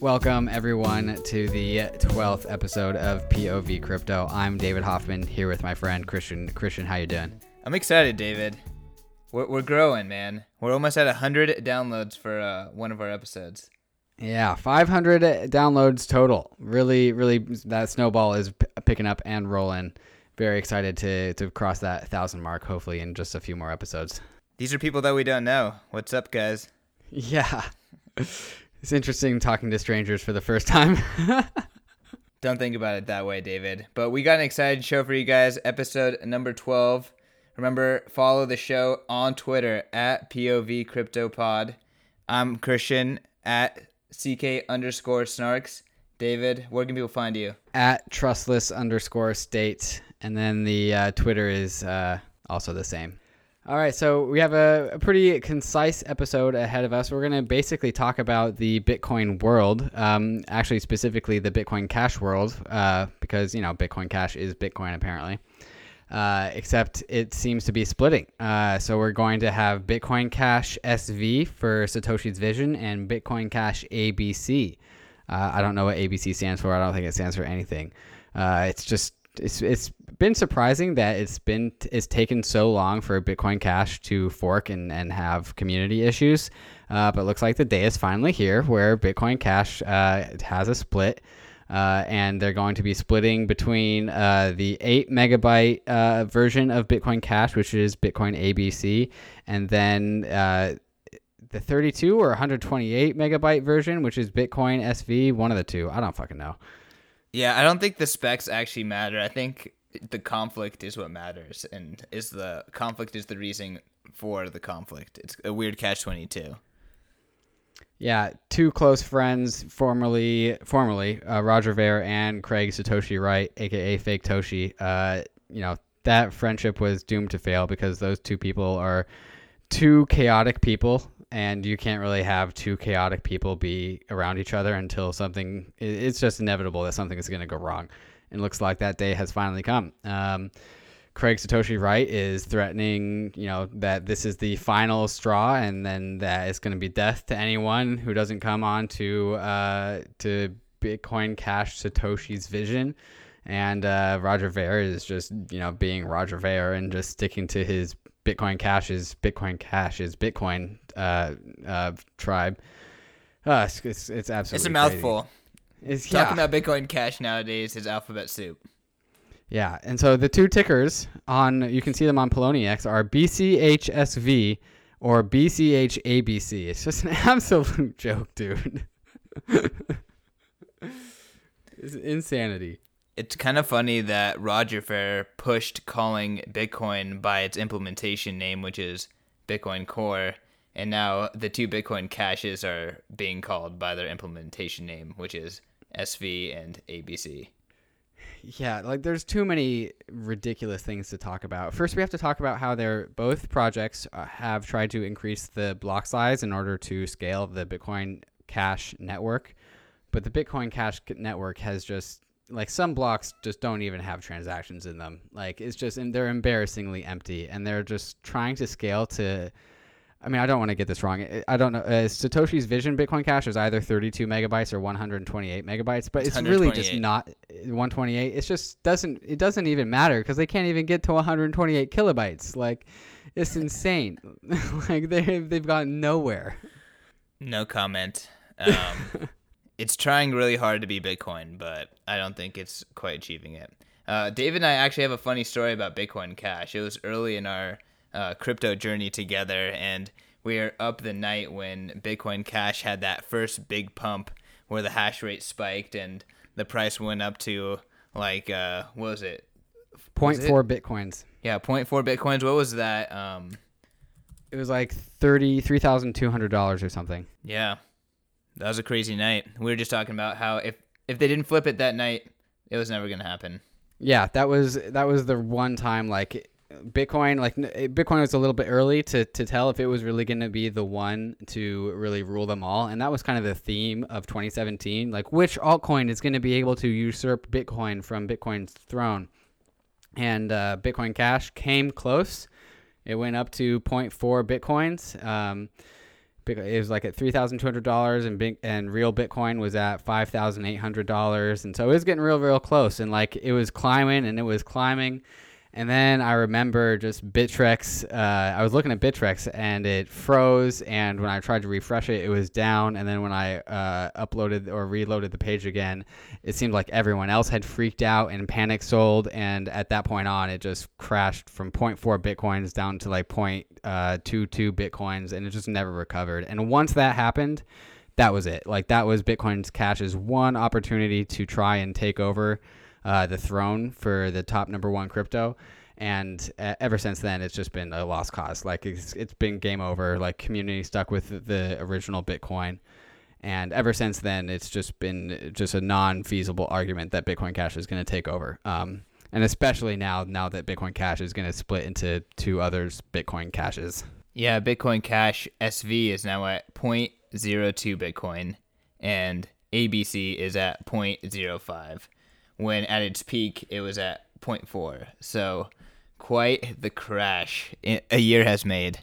Welcome everyone to the 12th episode of POV Crypto. I'm David Hoffman here with my friend Christian. Christian, how you doing? I'm excited, David. We're, we're growing, man. We're almost at 100 downloads for uh, one of our episodes. Yeah, 500 downloads total. Really, really, that snowball is p- picking up and rolling. Very excited to to cross that thousand mark. Hopefully, in just a few more episodes. These are people that we don't know. What's up, guys? Yeah, it's interesting talking to strangers for the first time. don't think about it that way, David. But we got an exciting show for you guys. Episode number 12. Remember, follow the show on Twitter at POV CryptoPod. I'm Christian at CK underscore snarks. David, where can people find you? At trustless underscore state. And then the uh, Twitter is uh, also the same. All right, so we have a, a, pretty concise episode ahead of us. We're going to basically talk about the Bitcoin world, um, actually, specifically the Bitcoin Cash world, uh, because, you know, Bitcoin Cash is Bitcoin apparently. Uh, except it seems to be splitting. Uh, so we're going to have Bitcoin Cash SV for Satoshi's Vision and Bitcoin Cash ABC. Uh, I don't know what ABC stands for. I don't think it stands for anything. Uh, it's just it's it's been surprising that it's been it's taken so long for Bitcoin Cash to fork and, and have community issues. Uh, but looks like the day is finally here where Bitcoin Cash uh, has a split. Uh, and they're going to be splitting between uh, the 8 megabyte uh, version of Bitcoin Cash, which is Bitcoin ABC, and then uh, the 32 or 128 megabyte version, which is Bitcoin SV. One of the two. I don't fucking know. Yeah, I don't think the specs actually matter. I think the conflict is what matters, and is the conflict is the reason for the conflict. It's a weird catch twenty two. Yeah, two close friends, formerly formerly uh, Roger Ver and Craig Satoshi Wright, aka Fake Toshi. Uh, you know that friendship was doomed to fail because those two people are two chaotic people and you can't really have two chaotic people be around each other until something it's just inevitable that something is going to go wrong and looks like that day has finally come um, craig satoshi wright is threatening you know that this is the final straw and then that it's going to be death to anyone who doesn't come on to uh, to bitcoin cash satoshi's vision and uh, Roger Ver is just you know being Roger Ver and just sticking to his Bitcoin Cash is Bitcoin Cash is Bitcoin uh, uh, tribe. Uh, it's, it's, it's absolutely it's a mouthful. It's yeah. talking about Bitcoin Cash nowadays is alphabet soup. Yeah, and so the two tickers on you can see them on Poloniex are BCHSV or BCHABC. It's just an absolute joke, dude. it's insanity it's kind of funny that Roger Ver pushed calling Bitcoin by its implementation name, which is Bitcoin Core, and now the two Bitcoin caches are being called by their implementation name, which is SV and ABC. Yeah, like there's too many ridiculous things to talk about. First, we have to talk about how they're both projects uh, have tried to increase the block size in order to scale the Bitcoin Cash network, but the Bitcoin Cash network has just like some blocks just don't even have transactions in them. Like it's just and they're embarrassingly empty, and they're just trying to scale to. I mean, I don't want to get this wrong. I don't know. Uh, Satoshi's Vision Bitcoin Cash is either 32 megabytes or 128 megabytes, but it's, it's really just not 128. It just doesn't. It doesn't even matter because they can't even get to 128 kilobytes. Like, it's insane. like they they've gotten nowhere. No comment. Um, it's trying really hard to be Bitcoin, but I don't think it's quite achieving it. Uh, David and I actually have a funny story about Bitcoin Cash. It was early in our uh, crypto journey together, and we were up the night when Bitcoin Cash had that first big pump where the hash rate spiked and the price went up to like uh, what was it? 0.4 bitcoins. Yeah, 0.4 bitcoins. What was that? Um, it was like thirty three thousand two hundred dollars or something. Yeah, that was a crazy night. We were just talking about how if if they didn't flip it that night, it was never gonna happen. Yeah, that was that was the one time like Bitcoin like Bitcoin was a little bit early to to tell if it was really going to be the one to really rule them all and that was kind of the theme of 2017 like which altcoin is going to be able to usurp Bitcoin from Bitcoin's throne? And uh, Bitcoin Cash came close. It went up to 0.4 Bitcoins. Um, it was like at three thousand two hundred dollars, and and real Bitcoin was at five thousand eight hundred dollars, and so it was getting real, real close, and like it was climbing and it was climbing, and then I remember just Bittrex. Uh, I was looking at Bittrex and it froze. And when I tried to refresh it, it was down. And then when I uh, uploaded or reloaded the page again, it seemed like everyone else had freaked out and panic sold. And at that point on, it just crashed from 0.4 bitcoins down to like 0.22 uh, bitcoins, and it just never recovered. And once that happened, that was it. Like that was Bitcoin's Cash's one opportunity to try and take over uh, the throne for the top number one crypto. And uh, ever since then, it's just been a lost cause. Like it's, it's been game over. Like community stuck with the original Bitcoin. And ever since then, it's just been just a non-feasible argument that Bitcoin Cash is going to take over. Um, and especially now, now that Bitcoin Cash is going to split into two others Bitcoin Cashes. Yeah, Bitcoin Cash SV is now at 0.02 Bitcoin, and ABC is at 0.05 when at its peak it was at 0.4. So quite the crash a year has made.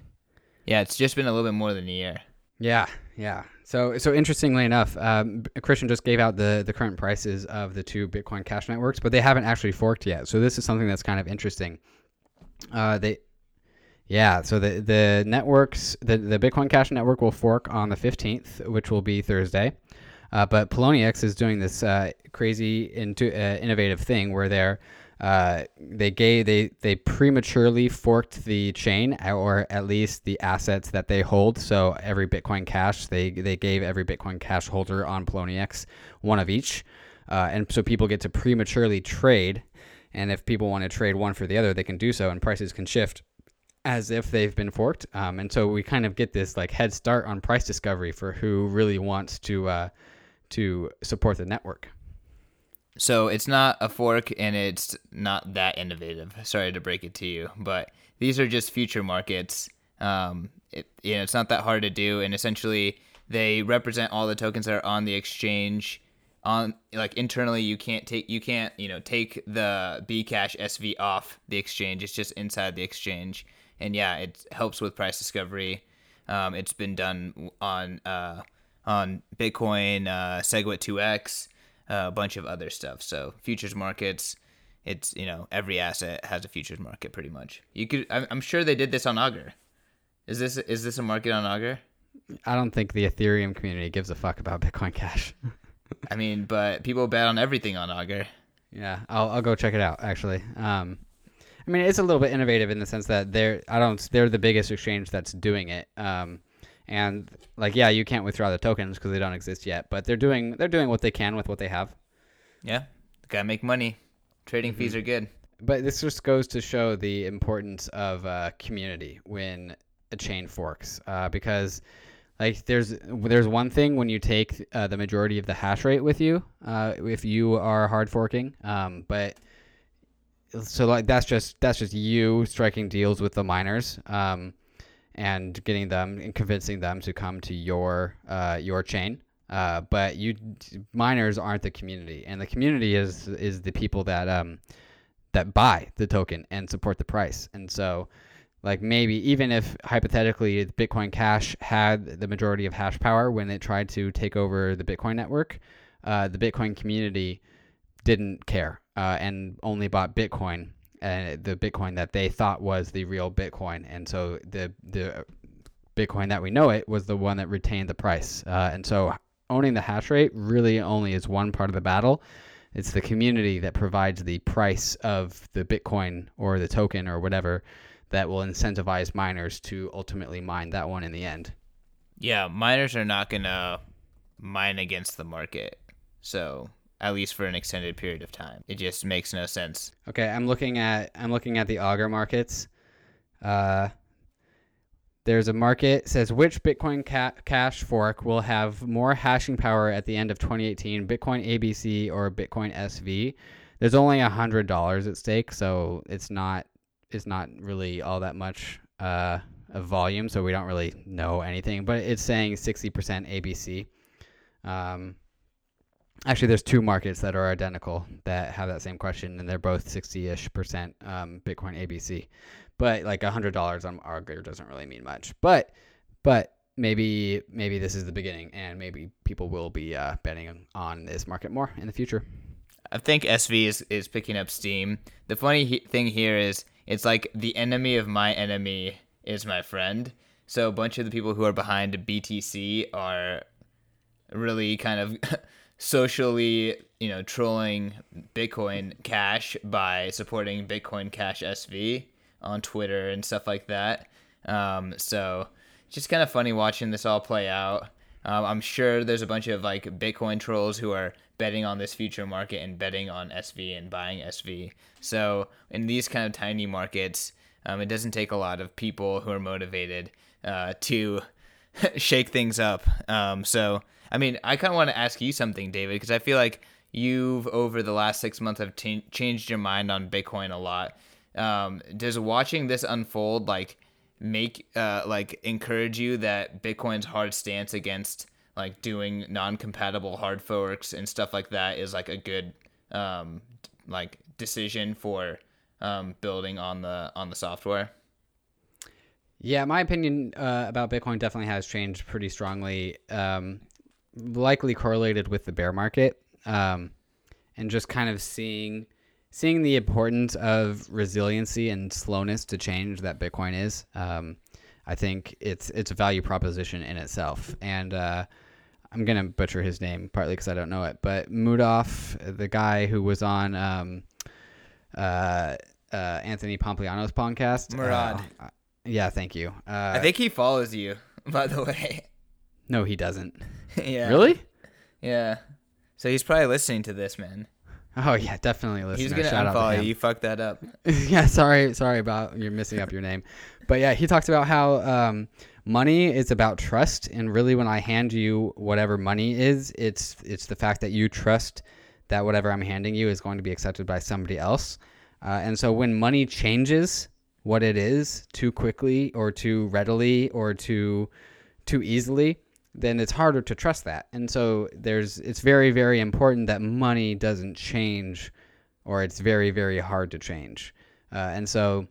Yeah, it's just been a little bit more than a year. Yeah, yeah. So, so interestingly enough, um, Christian just gave out the the current prices of the two Bitcoin Cash networks, but they haven't actually forked yet. So this is something that's kind of interesting. Uh, they, yeah. So the the networks, the the Bitcoin Cash network will fork on the fifteenth, which will be Thursday. Uh, but Poloniex is doing this uh, crazy into uh, innovative thing where they're uh, they gave they they prematurely forked the chain or at least the assets that they hold. So every Bitcoin Cash they they gave every Bitcoin Cash holder on Poloniex one of each, uh, and so people get to prematurely trade. And if people want to trade one for the other, they can do so, and prices can shift as if they've been forked. Um, and so we kind of get this like head start on price discovery for who really wants to uh, to support the network. So it's not a fork and it's not that innovative. Sorry to break it to you, but these are just future markets. Um, it, you know, it's not that hard to do, and essentially they represent all the tokens that are on the exchange. On like internally, you can't take you can't you know take the Bcash SV off the exchange. It's just inside the exchange, and yeah, it helps with price discovery. Um, it's been done on uh, on Bitcoin, uh, SegWit2x, uh, a bunch of other stuff. So futures markets, it's you know every asset has a futures market pretty much. You could, I'm sure they did this on Augur. Is this is this a market on Augur? I don't think the Ethereum community gives a fuck about Bitcoin Cash. I mean, but people bet on everything on Augur. Yeah, I'll I'll go check it out actually. Um, I mean, it's a little bit innovative in the sense that they're I don't they're the biggest exchange that's doing it. Um, and like yeah, you can't withdraw the tokens because they don't exist yet, but they're doing they're doing what they can with what they have. Yeah, gotta make money. Trading mm-hmm. fees are good. But this just goes to show the importance of uh, community when a chain forks, uh, because like there's there's one thing when you take uh, the majority of the hash rate with you, uh, if you are hard forking, um, but so like that's just that's just you striking deals with the miners. Um, and getting them and convincing them to come to your uh, your chain. Uh, but you miners aren't the community, and the community is is the people that um, that buy the token and support the price. And so, like maybe even if hypothetically Bitcoin Cash had the majority of hash power when it tried to take over the Bitcoin network, uh, the Bitcoin community didn't care uh, and only bought Bitcoin uh, the Bitcoin that they thought was the real Bitcoin, and so the the Bitcoin that we know it was the one that retained the price. Uh, and so owning the hash rate really only is one part of the battle. It's the community that provides the price of the Bitcoin or the token or whatever that will incentivize miners to ultimately mine that one in the end. Yeah, miners are not going to mine against the market. So at least for an extended period of time. It just makes no sense. Okay, I'm looking at I'm looking at the Augur markets. Uh, there's a market says which Bitcoin ca- Cash fork will have more hashing power at the end of 2018, Bitcoin ABC or Bitcoin SV. There's only hundred dollars at stake, so it's not it's not really all that much uh, of volume, so we don't really know anything. But it's saying 60% ABC. Um, Actually, there's two markets that are identical that have that same question, and they're both 60-ish percent um, Bitcoin ABC. But like $100 on Augur doesn't really mean much. But but maybe maybe this is the beginning, and maybe people will be uh, betting on this market more in the future. I think SV is, is picking up steam. The funny he- thing here is it's like the enemy of my enemy is my friend. So a bunch of the people who are behind BTC are really kind of socially, you know, trolling Bitcoin Cash by supporting Bitcoin Cash SV on Twitter and stuff like that. Um, so just kind of funny watching this all play out. Um, I'm sure there's a bunch of like Bitcoin trolls who are betting on this future market and betting on SV and buying SV. So in these kind of tiny markets, um, it doesn't take a lot of people who are motivated uh, to shake things up. Um, so I mean, I kind of want to ask you something, David, because I feel like you've over the last six months have t- changed your mind on Bitcoin a lot. Um, does watching this unfold like make uh, like encourage you that Bitcoin's hard stance against like doing non-compatible hard forks and stuff like that is like a good um, like decision for um, building on the on the software? Yeah, my opinion uh, about Bitcoin definitely has changed pretty strongly. Um, likely correlated with the bear market, um, and just kind of seeing seeing the importance of resiliency and slowness to change that Bitcoin is. Um, I think it's it's a value proposition in itself, and uh, I'm gonna butcher his name partly because I don't know it, but Mudoff, the guy who was on um, uh, uh, Anthony Pompliano's podcast, Murad. Uh, yeah, thank you. Uh, I think he follows you, by the way. No, he doesn't. yeah. Really? Yeah. So he's probably listening to this, man. Oh yeah, definitely listener. He's gonna Shout unfollow you. You fucked that up. yeah, sorry, sorry about you're missing up your name, but yeah, he talks about how um, money is about trust, and really, when I hand you whatever money is, it's it's the fact that you trust that whatever I'm handing you is going to be accepted by somebody else, uh, and so when money changes what it is too quickly or too readily or too too easily, then it's harder to trust that. And so there's it's very very important that money doesn't change or it's very very hard to change. Uh, and so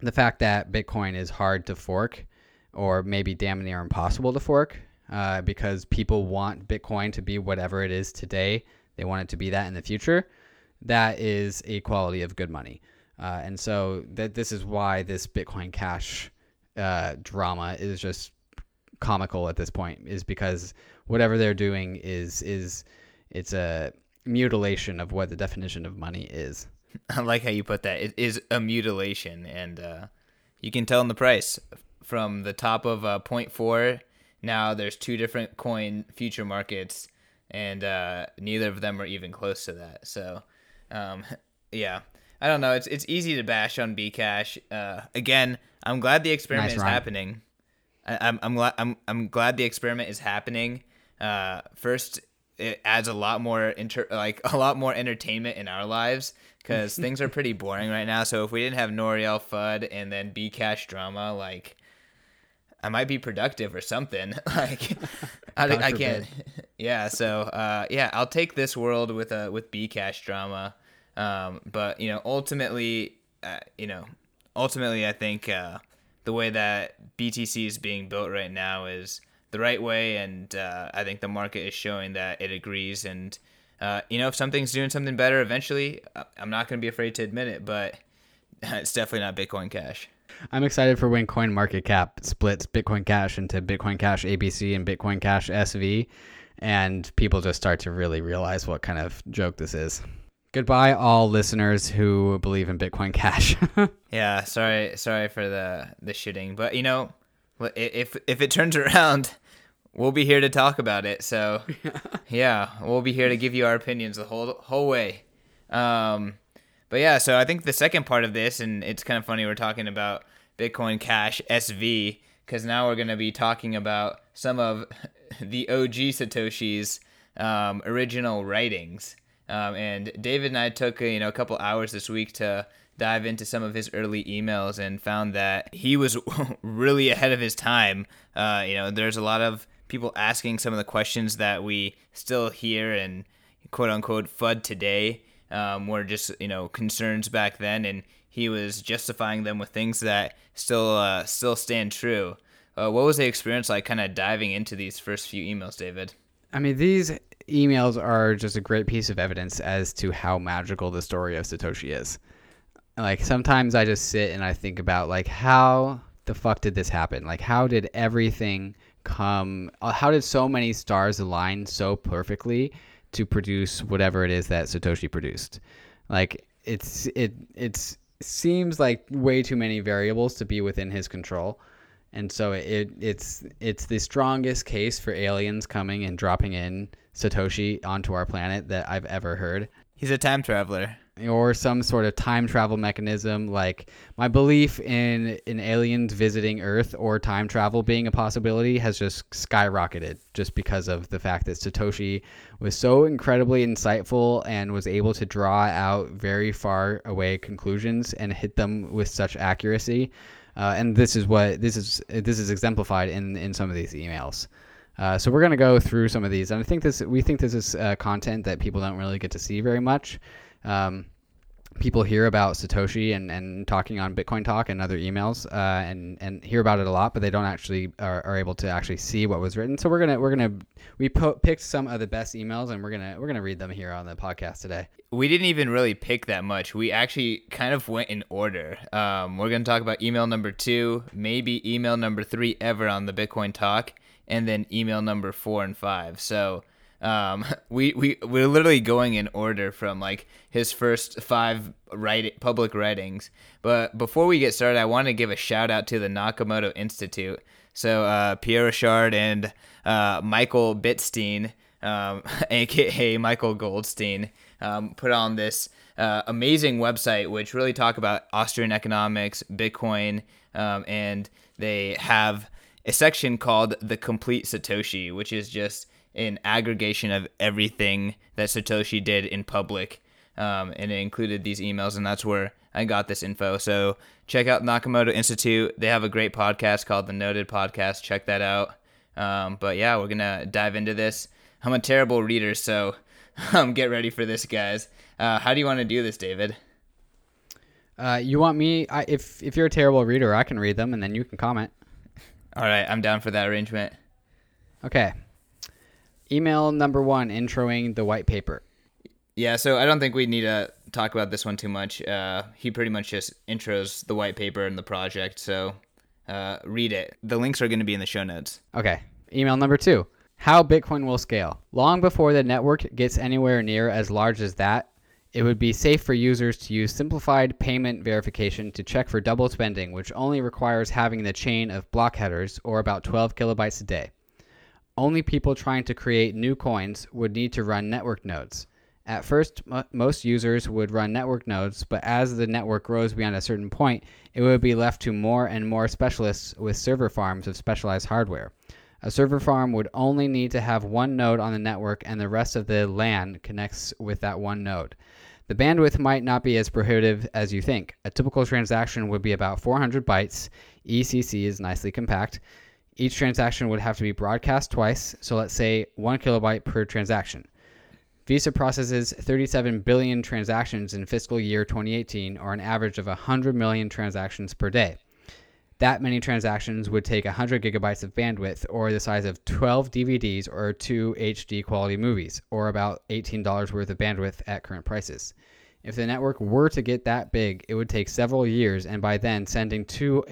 the fact that Bitcoin is hard to fork or maybe damn near impossible to fork uh, because people want Bitcoin to be whatever it is today, they want it to be that in the future. That is a quality of good money. Uh, and so that this is why this Bitcoin Cash uh, drama is just comical at this point is because whatever they're doing is is it's a mutilation of what the definition of money is. I like how you put that. It is a mutilation, and uh, you can tell in the price from the top of uh, 0.4. Now there's two different coin future markets, and uh, neither of them are even close to that. So, um, yeah, I don't know. It's it's easy to bash on Bcash. Uh, again, I'm glad the experiment Nice is rhyme. happening. I, I'm I'm glad I'm I'm glad the experiment is happening. Uh, first, it adds a lot more inter like a lot more entertainment in our lives because things are pretty boring right now. So if we didn't have Nouriel FUD and then B Cash drama, like I might be productive or something. like I, I can't. Yeah. So uh, yeah, I'll take this world with a with B Cash drama. Um, but you know, ultimately, uh, you know, ultimately, I think uh, the way that BTC is being built right now is the right way, and uh, I think the market is showing that it agrees. And uh, you know, if something's doing something better, eventually, uh, I'm not going to be afraid to admit it. But it's definitely not Bitcoin Cash. I'm excited for when Coin Market Cap splits Bitcoin Cash into Bitcoin Cash ABC and Bitcoin Cash SV, and people just start to really realize what kind of joke this is. Goodbye, all listeners who believe in Bitcoin Cash. Yeah, sorry, sorry for the the shooting, but you know, if if it turns around, we'll be here to talk about it. So, yeah, we'll be here to give you our opinions the whole whole way. Um, but yeah, so I think the second part of this, and it's kind of funny, we're talking about Bitcoin Cash SV because now we're going to be talking about some of the OG Satoshi's um, original writings. Um, and David and I took you know a couple hours this week to dive into some of his early emails and found that he was really ahead of his time. Uh, you know, there's a lot of people asking some of the questions that we still hear and quote unquote FUD today um, were just you know concerns back then, and he was justifying them with things that still uh, still stand true. uh, what was the experience like kind of diving into these first few emails, David? I mean, these emails are just a great piece of evidence as to how magical the story of Satoshi is. Like sometimes I just sit and I think about like how the fuck did this happen? Like how did everything come uh, how did so many stars align so perfectly to produce whatever it is that Satoshi produced? Like it's it it's seems like way too many variables to be within his control and so it it's it's the strongest case for aliens coming and dropping in Satoshi onto our planet that I've ever heard. He's a time traveler. Or some sort of time travel mechanism. Like my belief in in aliens visiting Earth or time travel being a possibility has just skyrocketed just because of the fact that Satoshi was so incredibly insightful and was able to draw out very far away conclusions and hit them with such accuracy uh, and this is what this is this is exemplified in in some of these emails. Uh, so we're going to go through some of these, and I think this we think this is uh, content that people don't really get to see very much. Um, people hear about Satoshi and, and talking on Bitcoin Talk and other emails uh, and and hear about it a lot, but they don't actually are, are, able to actually see what was written. So we're gonna we're gonna we po- picked some of the best emails and we're gonna we're gonna read them here on the podcast today. We didn't even really pick that much. We actually kind of went in order. Um, we're gonna talk about email number two, maybe email number three ever on the Bitcoin Talk, and then email number four and five. So um, we we we're literally going in order from like his first five write, public writings. But before we get started, I want to give a shout out to the Nakamoto Institute. So uh, Pierre Rochard and uh, Michael Bitstein, um, aka Michael Goldstein, um, put on this uh, amazing website which really talk about Austrian economics, Bitcoin, um, and they have a section called the Complete Satoshi, which is just an aggregation of everything that Satoshi did in public. Um, and it included these emails, and that's where I got this info. So check out Nakamoto Institute. They have a great podcast called the Noded Podcast. Check that out. Um, but yeah, we're gonna dive into this. I'm a terrible reader, so um, get ready for this, guys. Uh, how do you want to do this, David? Uh, you want me? I, if if you're a terrible reader, I can read them, and then you can comment. All right, I'm down for that arrangement. Okay. Email number one, introing the white paper. Yeah, so I don't think we need to talk about this one too much. Uh, he pretty much just intros the white paper and the project, so uh, read it. The links are going to be in the show notes. Okay. Email number two How Bitcoin will scale. Long before the network gets anywhere near as large as that, it would be safe for users to use simplified payment verification to check for double spending, which only requires having the chain of block headers, or about 12 kilobytes a day only people trying to create new coins would need to run network nodes. At first, m- most users would run network nodes, but as the network grows beyond a certain point, it would be left to more and more specialists with server farms of specialized hardware. A server farm would only need to have one node on the network, and the rest of the LAN connects with that one node. The bandwidth might not be as prohibitive as you think. A typical transaction would be about 400 bytes. ECC is nicely compact each transaction would have to be broadcast twice, so let's say one kilobyte per transaction. Visa processes 37 billion transactions in fiscal year 2018, or an average of 100 million transactions per day. That many transactions would take 100 gigabytes of bandwidth, or the size of 12 DVDs or two HD quality movies, or about $18 worth of bandwidth at current prices. If the network were to get that big, it would take several years, and by then, sending two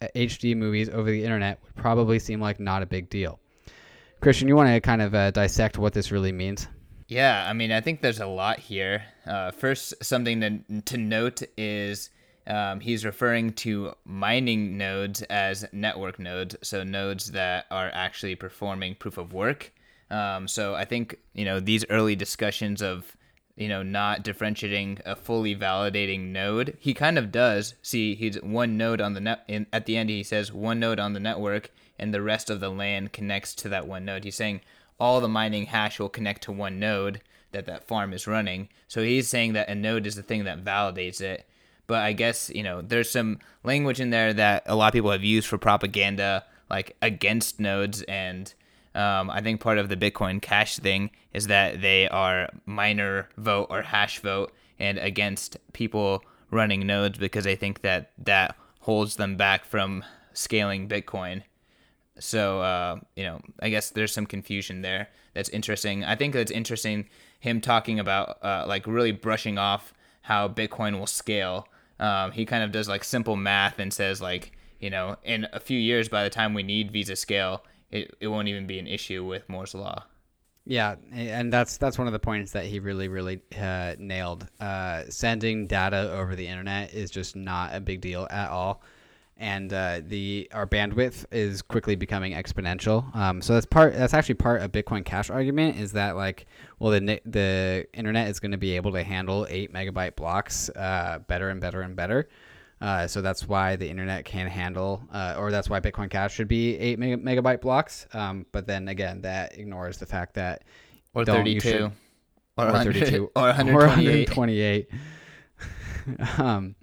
HD movies over the internet would probably seem like not a big deal. Christian, you want to kind of uh, dissect what this really means? Yeah, I mean, I think there's a lot here. Uh, first, something to, to note is um, he's referring to mining nodes as network nodes, so nodes that are actually performing proof of work. Um, so I think you know these early discussions of you know, not differentiating a fully validating node. He kind of does. See, he's one node on the net. In, at the end, he says one node on the network, and the rest of the LAN connects to that one node. He's saying all the mining hash will connect to one node that that farm is running. So he's saying that a node is the thing that validates it. But I guess you know there's some language in there that a lot of people have used for propaganda, like against nodes and um, I think part of the Bitcoin Cash thing is that they are miner vote or hash vote and against people running nodes because they think that that holds them back from scaling Bitcoin. So uh, you know, I guess there's some confusion there. That's interesting. I think it's interesting him talking about uh, like really brushing off how Bitcoin will scale. Um, he kind of does like simple math and says like you know in a few years by the time we need Visa scale, it, it won't even be an issue with Moore's law. Yeah, and that's that's one of the points that he really really uh, nailed. Uh, sending data over the internet is just not a big deal at all, and uh, the our bandwidth is quickly becoming exponential. Um, so that's part that's actually part of Bitcoin Cash argument is that like well the the internet is going to be able to handle eight megabyte blocks uh, better and better and better. Uh, so that's why the internet can handle, uh, or that's why Bitcoin Cash should be eight meg- megabyte blocks. Um, but then again, that ignores the fact that or thirty-two, or, or thirty-two, or one hundred twenty-eight. um,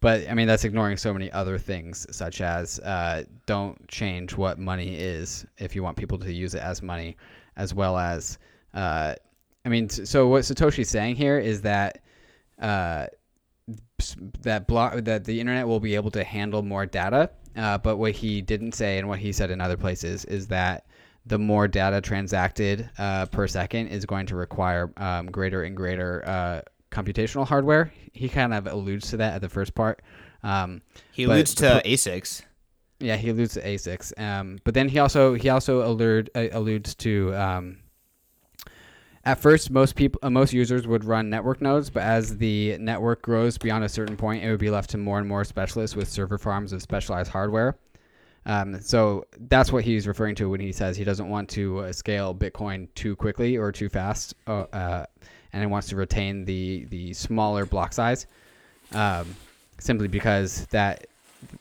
but I mean, that's ignoring so many other things, such as uh, don't change what money is if you want people to use it as money, as well as, uh, I mean, so what Satoshi's saying here is that uh, that block that the internet will be able to handle more data. Uh, but what he didn't say, and what he said in other places, is that the more data transacted uh, per second is going to require um, greater and greater uh, computational hardware. He kind of alludes to that at the first part. Um, he alludes to ASICs. Yeah, he alludes to ASICs. Um, but then he also he also allude, uh, alludes to um, at first, most people, uh, most users would run network nodes, but as the network grows beyond a certain point, it would be left to more and more specialists with server farms of specialized hardware. Um, so that's what he's referring to when he says he doesn't want to uh, scale Bitcoin too quickly or too fast, uh, uh and he wants to retain the the smaller block size, um, simply because that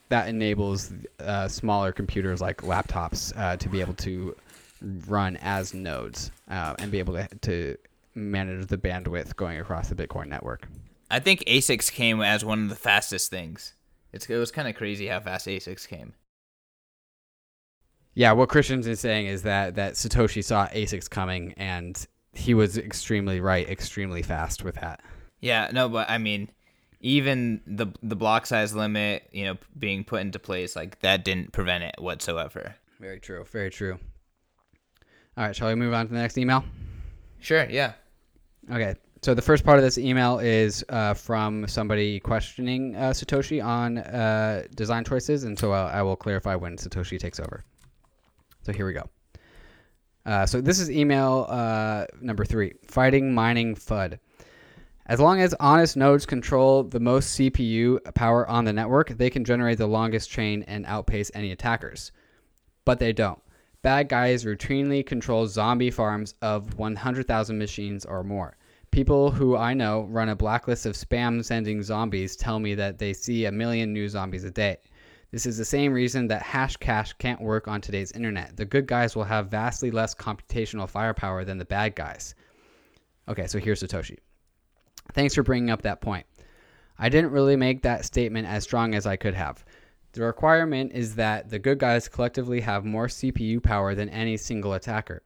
that enables uh, smaller computers like laptops uh, to be able to run as nodes uh, and be able to, to manage the bandwidth going across the Bitcoin network. I think ASICs came as one of the fastest things. It's, it was kind of crazy how fast ASICs came. Yeah, what Christians is saying is that that Satoshi saw ASICs coming and he was extremely right, extremely fast with that. Yeah, no, but I mean, even the the block size limit, you know, being put into place, like that didn't prevent it whatsoever. Very true. Very true. All right, shall we move on to the next email? Sure, yeah. Okay, so the first part of this email is uh, from somebody questioning uh, Satoshi on uh, design choices, and so I will clarify when Satoshi takes over. So here we go. Uh, so this is email uh, number three Fighting Mining FUD. As long as honest nodes control the most CPU power on the network, they can generate the longest chain and outpace any attackers. But they don't bad guys routinely control zombie farms of 100,000 machines or more. People who I know run a blacklist of spam sending zombies tell me that they see a million new zombies a day. This is the same reason that Hashcash can't work on today's internet. The good guys will have vastly less computational firepower than the bad guys. Okay, so here's Satoshi. Thanks for bringing up that point. I didn't really make that statement as strong as I could have. The requirement is that the good guys collectively have more CPU power than any single attacker.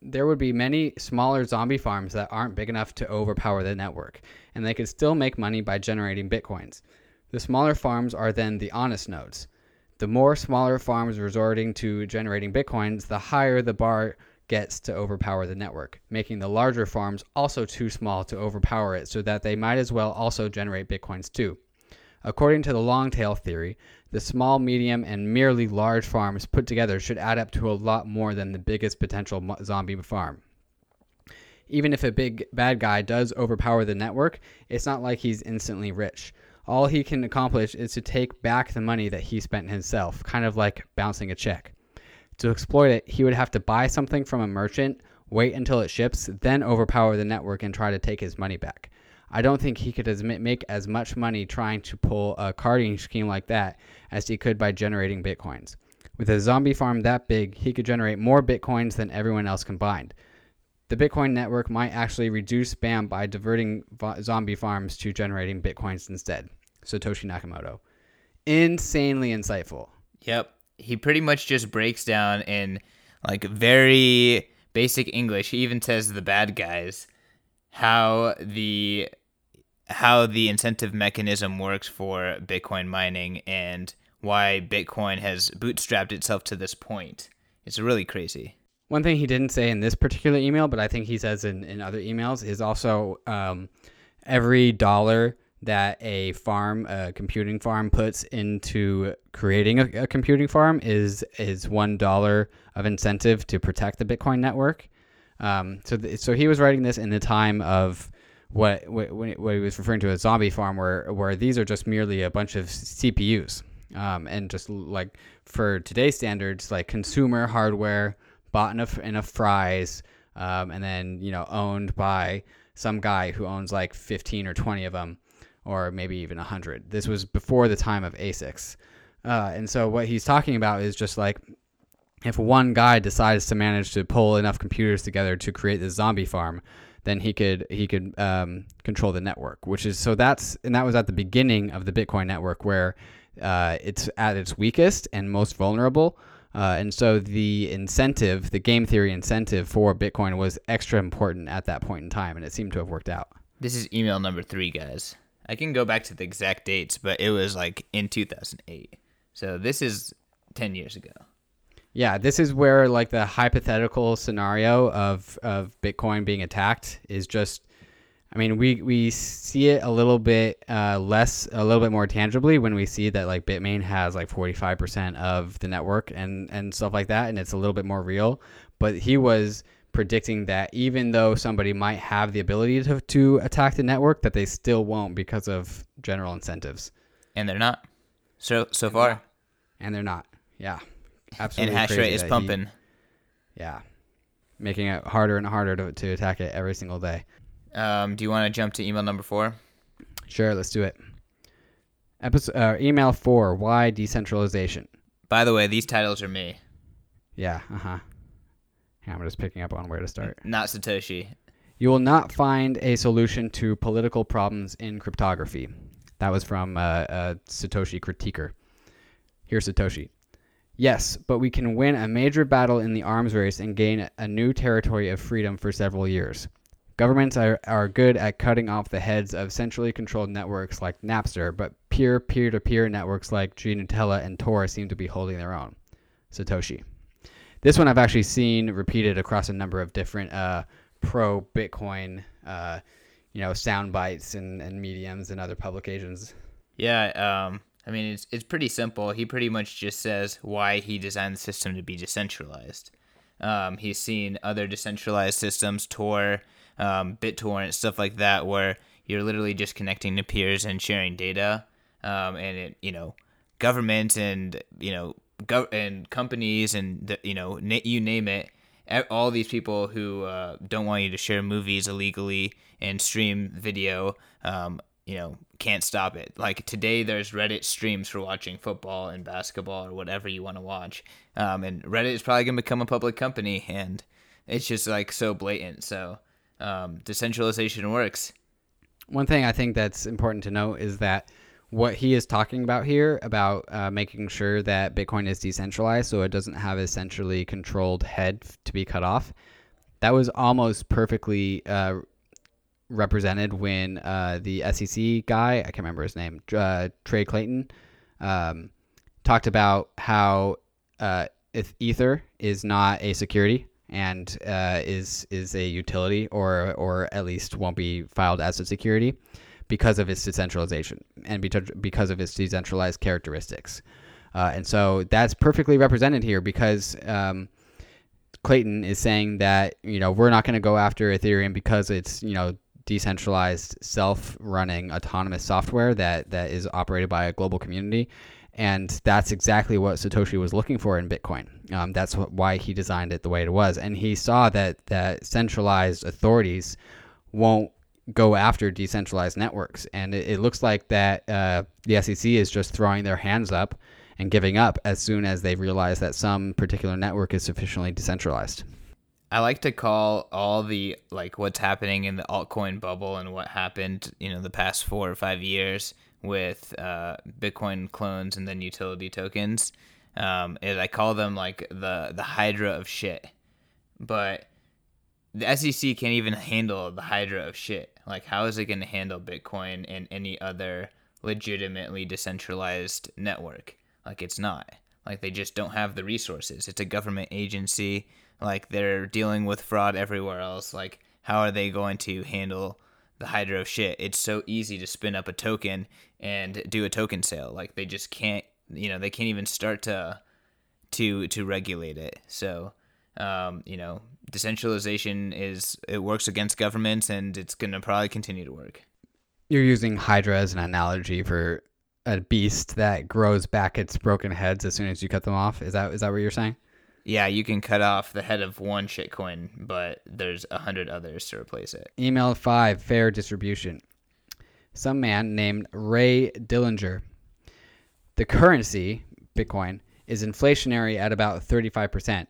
There would be many smaller zombie farms that aren't big enough to overpower the network, and they could still make money by generating bitcoins. The smaller farms are then the honest nodes. The more smaller farms resorting to generating bitcoins, the higher the bar gets to overpower the network, making the larger farms also too small to overpower it so that they might as well also generate bitcoins too. According to the long tail theory, the small, medium, and merely large farms put together should add up to a lot more than the biggest potential zombie farm. Even if a big bad guy does overpower the network, it's not like he's instantly rich. All he can accomplish is to take back the money that he spent himself, kind of like bouncing a check. To exploit it, he would have to buy something from a merchant, wait until it ships, then overpower the network and try to take his money back. I don't think he could as, make as much money trying to pull a carding scheme like that as he could by generating bitcoins. With a zombie farm that big, he could generate more bitcoins than everyone else combined. The Bitcoin network might actually reduce spam by diverting zombie farms to generating bitcoins instead. Satoshi Nakamoto. Insanely insightful. Yep. He pretty much just breaks down in like very basic English. He even says the bad guys how the how the incentive mechanism works for Bitcoin mining and why Bitcoin has bootstrapped itself to this point. It's really crazy. One thing he didn't say in this particular email, but I think he says in, in other emails, is also um, every dollar that a farm, a computing farm, puts into creating a, a computing farm is is one dollar of incentive to protect the Bitcoin network. Um, so, th- so he was writing this in the time of what what, what he was referring to as zombie farm, where where these are just merely a bunch of CPUs, um, and just like for today's standards, like consumer hardware bought enough enough fries, um, and then you know owned by some guy who owns like 15 or 20 of them, or maybe even 100. This was before the time of ASICs, uh, and so what he's talking about is just like if one guy decides to manage to pull enough computers together to create this zombie farm, then he could he could um, control the network. Which is so that's and that was at the beginning of the Bitcoin network where uh, it's at its weakest and most vulnerable. Uh, and so the incentive, the game theory incentive for Bitcoin was extra important at that point in time, and it seemed to have worked out. This is email number three, guys. I can go back to the exact dates, but it was like in 2008. So this is 10 years ago. Yeah, this is where like the hypothetical scenario of of Bitcoin being attacked is just I mean, we we see it a little bit uh, less, a little bit more tangibly when we see that like Bitmain has like 45% of the network and and stuff like that, and it's a little bit more real. But he was predicting that even though somebody might have the ability to, to attack the network, that they still won't because of general incentives. And they're not. So so far. And they're not. Yeah. Absolutely. And hash rate is pumping. He, yeah. Making it harder and harder to, to attack it every single day. Um, do you want to jump to email number four? Sure, let's do it. Episode uh, email four: Why decentralization? By the way, these titles are me. Yeah. Uh huh. I'm just picking up on where to start. Not Satoshi. You will not find a solution to political problems in cryptography. That was from uh, a Satoshi critiquer. Here's Satoshi. Yes, but we can win a major battle in the arms race and gain a new territory of freedom for several years. Governments are, are good at cutting off the heads of centrally controlled networks like Napster, but peer peer to peer networks like Gnutella and Tor seem to be holding their own. Satoshi. This one I've actually seen repeated across a number of different uh, pro Bitcoin, uh, you know, sound bites and, and mediums and other publications. Yeah, um, I mean, it's, it's pretty simple. He pretty much just says why he designed the system to be decentralized. Um, he's seen other decentralized systems, Tor, um, BitTorrent, stuff like that, where you're literally just connecting to peers and sharing data. Um, and it, you know, government and you know, gov- and companies and the, you know, na- you name it, all these people who uh, don't want you to share movies illegally and stream video, um, you know, can't stop it. Like today, there's Reddit streams for watching football and basketball or whatever you want to watch, um, and Reddit is probably gonna become a public company, and it's just like so blatant. So um, decentralization works. One thing I think that's important to note is that what he is talking about here about uh, making sure that Bitcoin is decentralized so it doesn't have a centrally controlled head to be cut off. That was almost perfectly uh, represented when uh, the SEC guy, I can't remember his name, uh, Trey Clayton, um, talked about how uh, Ether is not a security and uh, is is a utility or or at least won't be filed as a security because of its decentralization and because of its decentralized characteristics. Uh, and so that's perfectly represented here because um, Clayton is saying that you know we're not going to go after Ethereum because it's you know decentralized, self-running, autonomous software that that is operated by a global community, and that's exactly what Satoshi was looking for in Bitcoin. Um, that's why he designed it the way it was, and he saw that that centralized authorities won't go after decentralized networks, and it, it looks like that uh, the SEC is just throwing their hands up and giving up as soon as they realize that some particular network is sufficiently decentralized. I like to call all the like what's happening in the altcoin bubble and what happened, you know, the past four or five years with uh, Bitcoin clones and then utility tokens. Um, is I call them like the the Hydra of shit, but the SEC can't even handle the Hydra of shit. Like, how is it going to handle Bitcoin and any other legitimately decentralized network? Like it's not. Like they just don't have the resources. It's a government agency. Like they're dealing with fraud everywhere else. Like how are they going to handle the Hydra shit? It's so easy to spin up a token and do a token sale. Like they just can't. You know they can't even start to to to regulate it. So um, you know decentralization is it works against governments and it's going to probably continue to work. You're using Hydra as an analogy for a beast that grows back its broken heads as soon as you cut them off. Is that is that what you're saying? Yeah, you can cut off the head of one shitcoin, but there's a hundred others to replace it. Email five, fair distribution. Some man named Ray Dillinger. The currency, Bitcoin, is inflationary at about 35%,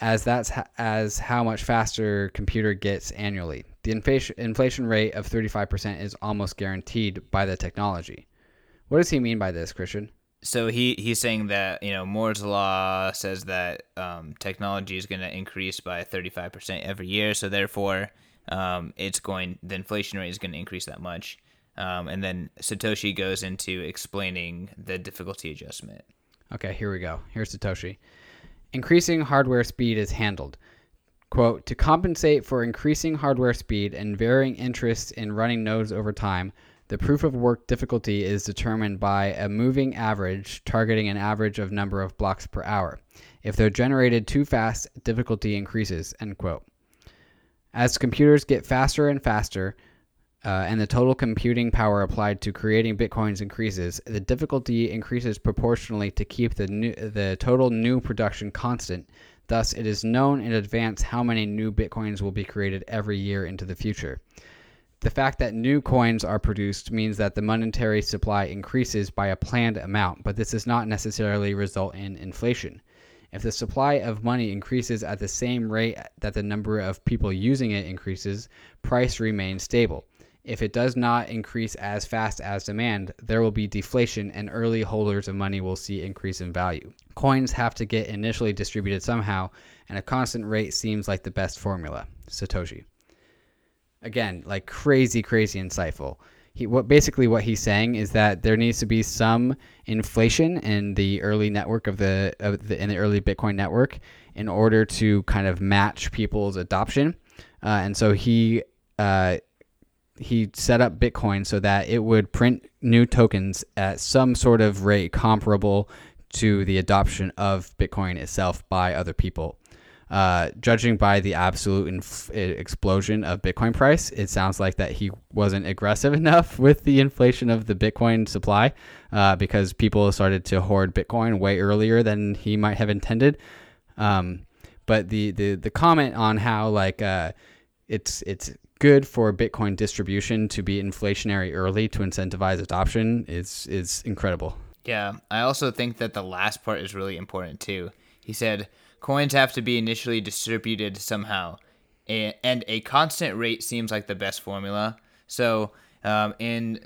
as that's ha- as how much faster computer gets annually. The inflation inflation rate of 35% is almost guaranteed by the technology. What does he mean by this, Christian? So he he's saying that you know Moore's law says that um, technology is going to increase by 35% every year, so therefore um, it's going the inflation rate is going to increase that much. Um, and then Satoshi goes into explaining the difficulty adjustment. Okay, here we go. Here's Satoshi. Increasing hardware speed is handled. Quote, to compensate for increasing hardware speed and varying interest in running nodes over time, the proof of work difficulty is determined by a moving average targeting an average of number of blocks per hour. If they're generated too fast, difficulty increases. End quote. As computers get faster and faster, uh, and the total computing power applied to creating bitcoins increases, the difficulty increases proportionally to keep the new, the total new production constant. Thus, it is known in advance how many new bitcoins will be created every year into the future. The fact that new coins are produced means that the monetary supply increases by a planned amount, but this does not necessarily result in inflation. If the supply of money increases at the same rate that the number of people using it increases, price remains stable. If it does not increase as fast as demand, there will be deflation and early holders of money will see increase in value. Coins have to get initially distributed somehow, and a constant rate seems like the best formula. Satoshi. Again, like crazy, crazy insightful. He, what basically what he's saying is that there needs to be some inflation in the early network of the, of the in the early Bitcoin network in order to kind of match people's adoption, uh, and so he uh, he set up Bitcoin so that it would print new tokens at some sort of rate comparable to the adoption of Bitcoin itself by other people. Uh, judging by the absolute inf- explosion of Bitcoin price, it sounds like that he wasn't aggressive enough with the inflation of the Bitcoin supply uh, because people started to hoard Bitcoin way earlier than he might have intended. Um, but the, the the comment on how like uh, it's it's good for Bitcoin distribution to be inflationary early to incentivize adoption is is incredible. Yeah, I also think that the last part is really important too. He said coins have to be initially distributed somehow, and a constant rate seems like the best formula. So um, in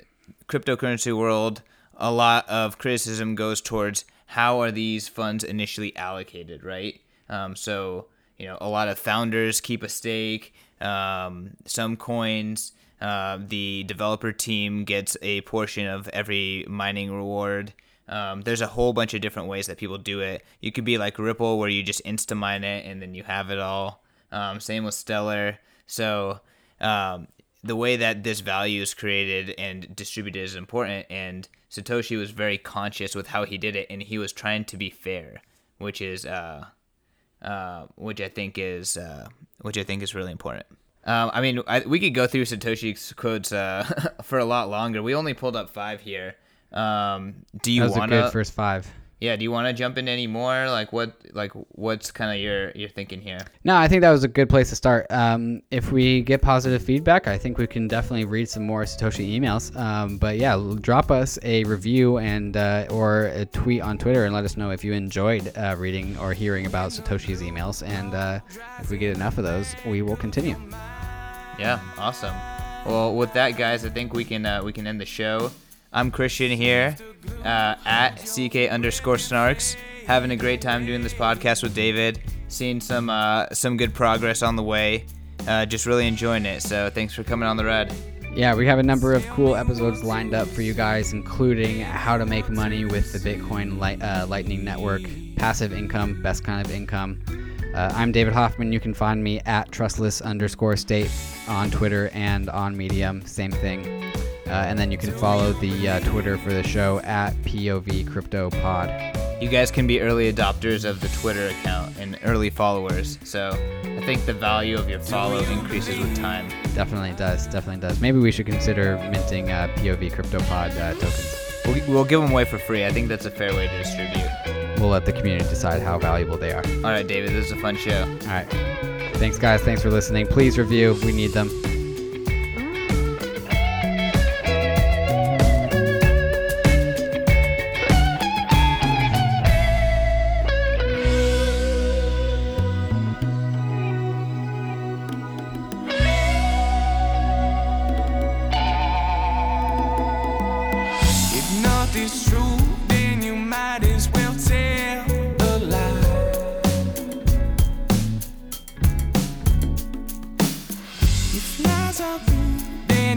cryptocurrency world, a lot of criticism goes towards how are these funds initially allocated, right? Um, so you know, a lot of founders keep a stake um, some coins. Uh, the developer team gets a portion of every mining reward. Um, there's a whole bunch of different ways that people do it. You could be like Ripple, where you just insta mine it and then you have it all. Um, same with Stellar. So um, the way that this value is created and distributed is important. And Satoshi was very conscious with how he did it, and he was trying to be fair, which is uh, uh, which I think is uh, which I think is really important. Um, I mean, I, we could go through Satoshi's quotes uh, for a lot longer. We only pulled up five here. Um, do you want to first five? Yeah, do you want to jump in any more? Like what like what's kind of your your thinking here? No, I think that was a good place to start. Um, if we get positive feedback, I think we can definitely read some more Satoshi emails. Um, but yeah, drop us a review and uh, or a tweet on Twitter and let us know if you enjoyed uh, reading or hearing about Satoshi's emails. And uh, if we get enough of those, we will continue. Yeah, awesome. Well, with that, guys, I think we can uh, we can end the show. I'm Christian here uh, at CK underscore snarks. Having a great time doing this podcast with David. Seeing some uh, some good progress on the way. Uh, just really enjoying it. So thanks for coming on the ride. Yeah, we have a number of cool episodes lined up for you guys, including how to make money with the Bitcoin uh, Lightning Network, passive income, best kind of income. Uh, I'm David Hoffman. You can find me at trustless underscore state on Twitter and on Medium. Same thing. Uh, and then you can follow the uh, Twitter for the show at POV Crypto Pod. You guys can be early adopters of the Twitter account and early followers. So I think the value of your follow increases with time. Definitely does. Definitely does. Maybe we should consider minting uh, POV CryptoPod uh, tokens. We'll, we'll give them away for free. I think that's a fair way to distribute. We'll let the community decide how valuable they are. All right, David, this is a fun show. All right. Thanks, guys. Thanks for listening. Please review. We need them.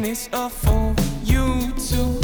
Are it's up for you to decide.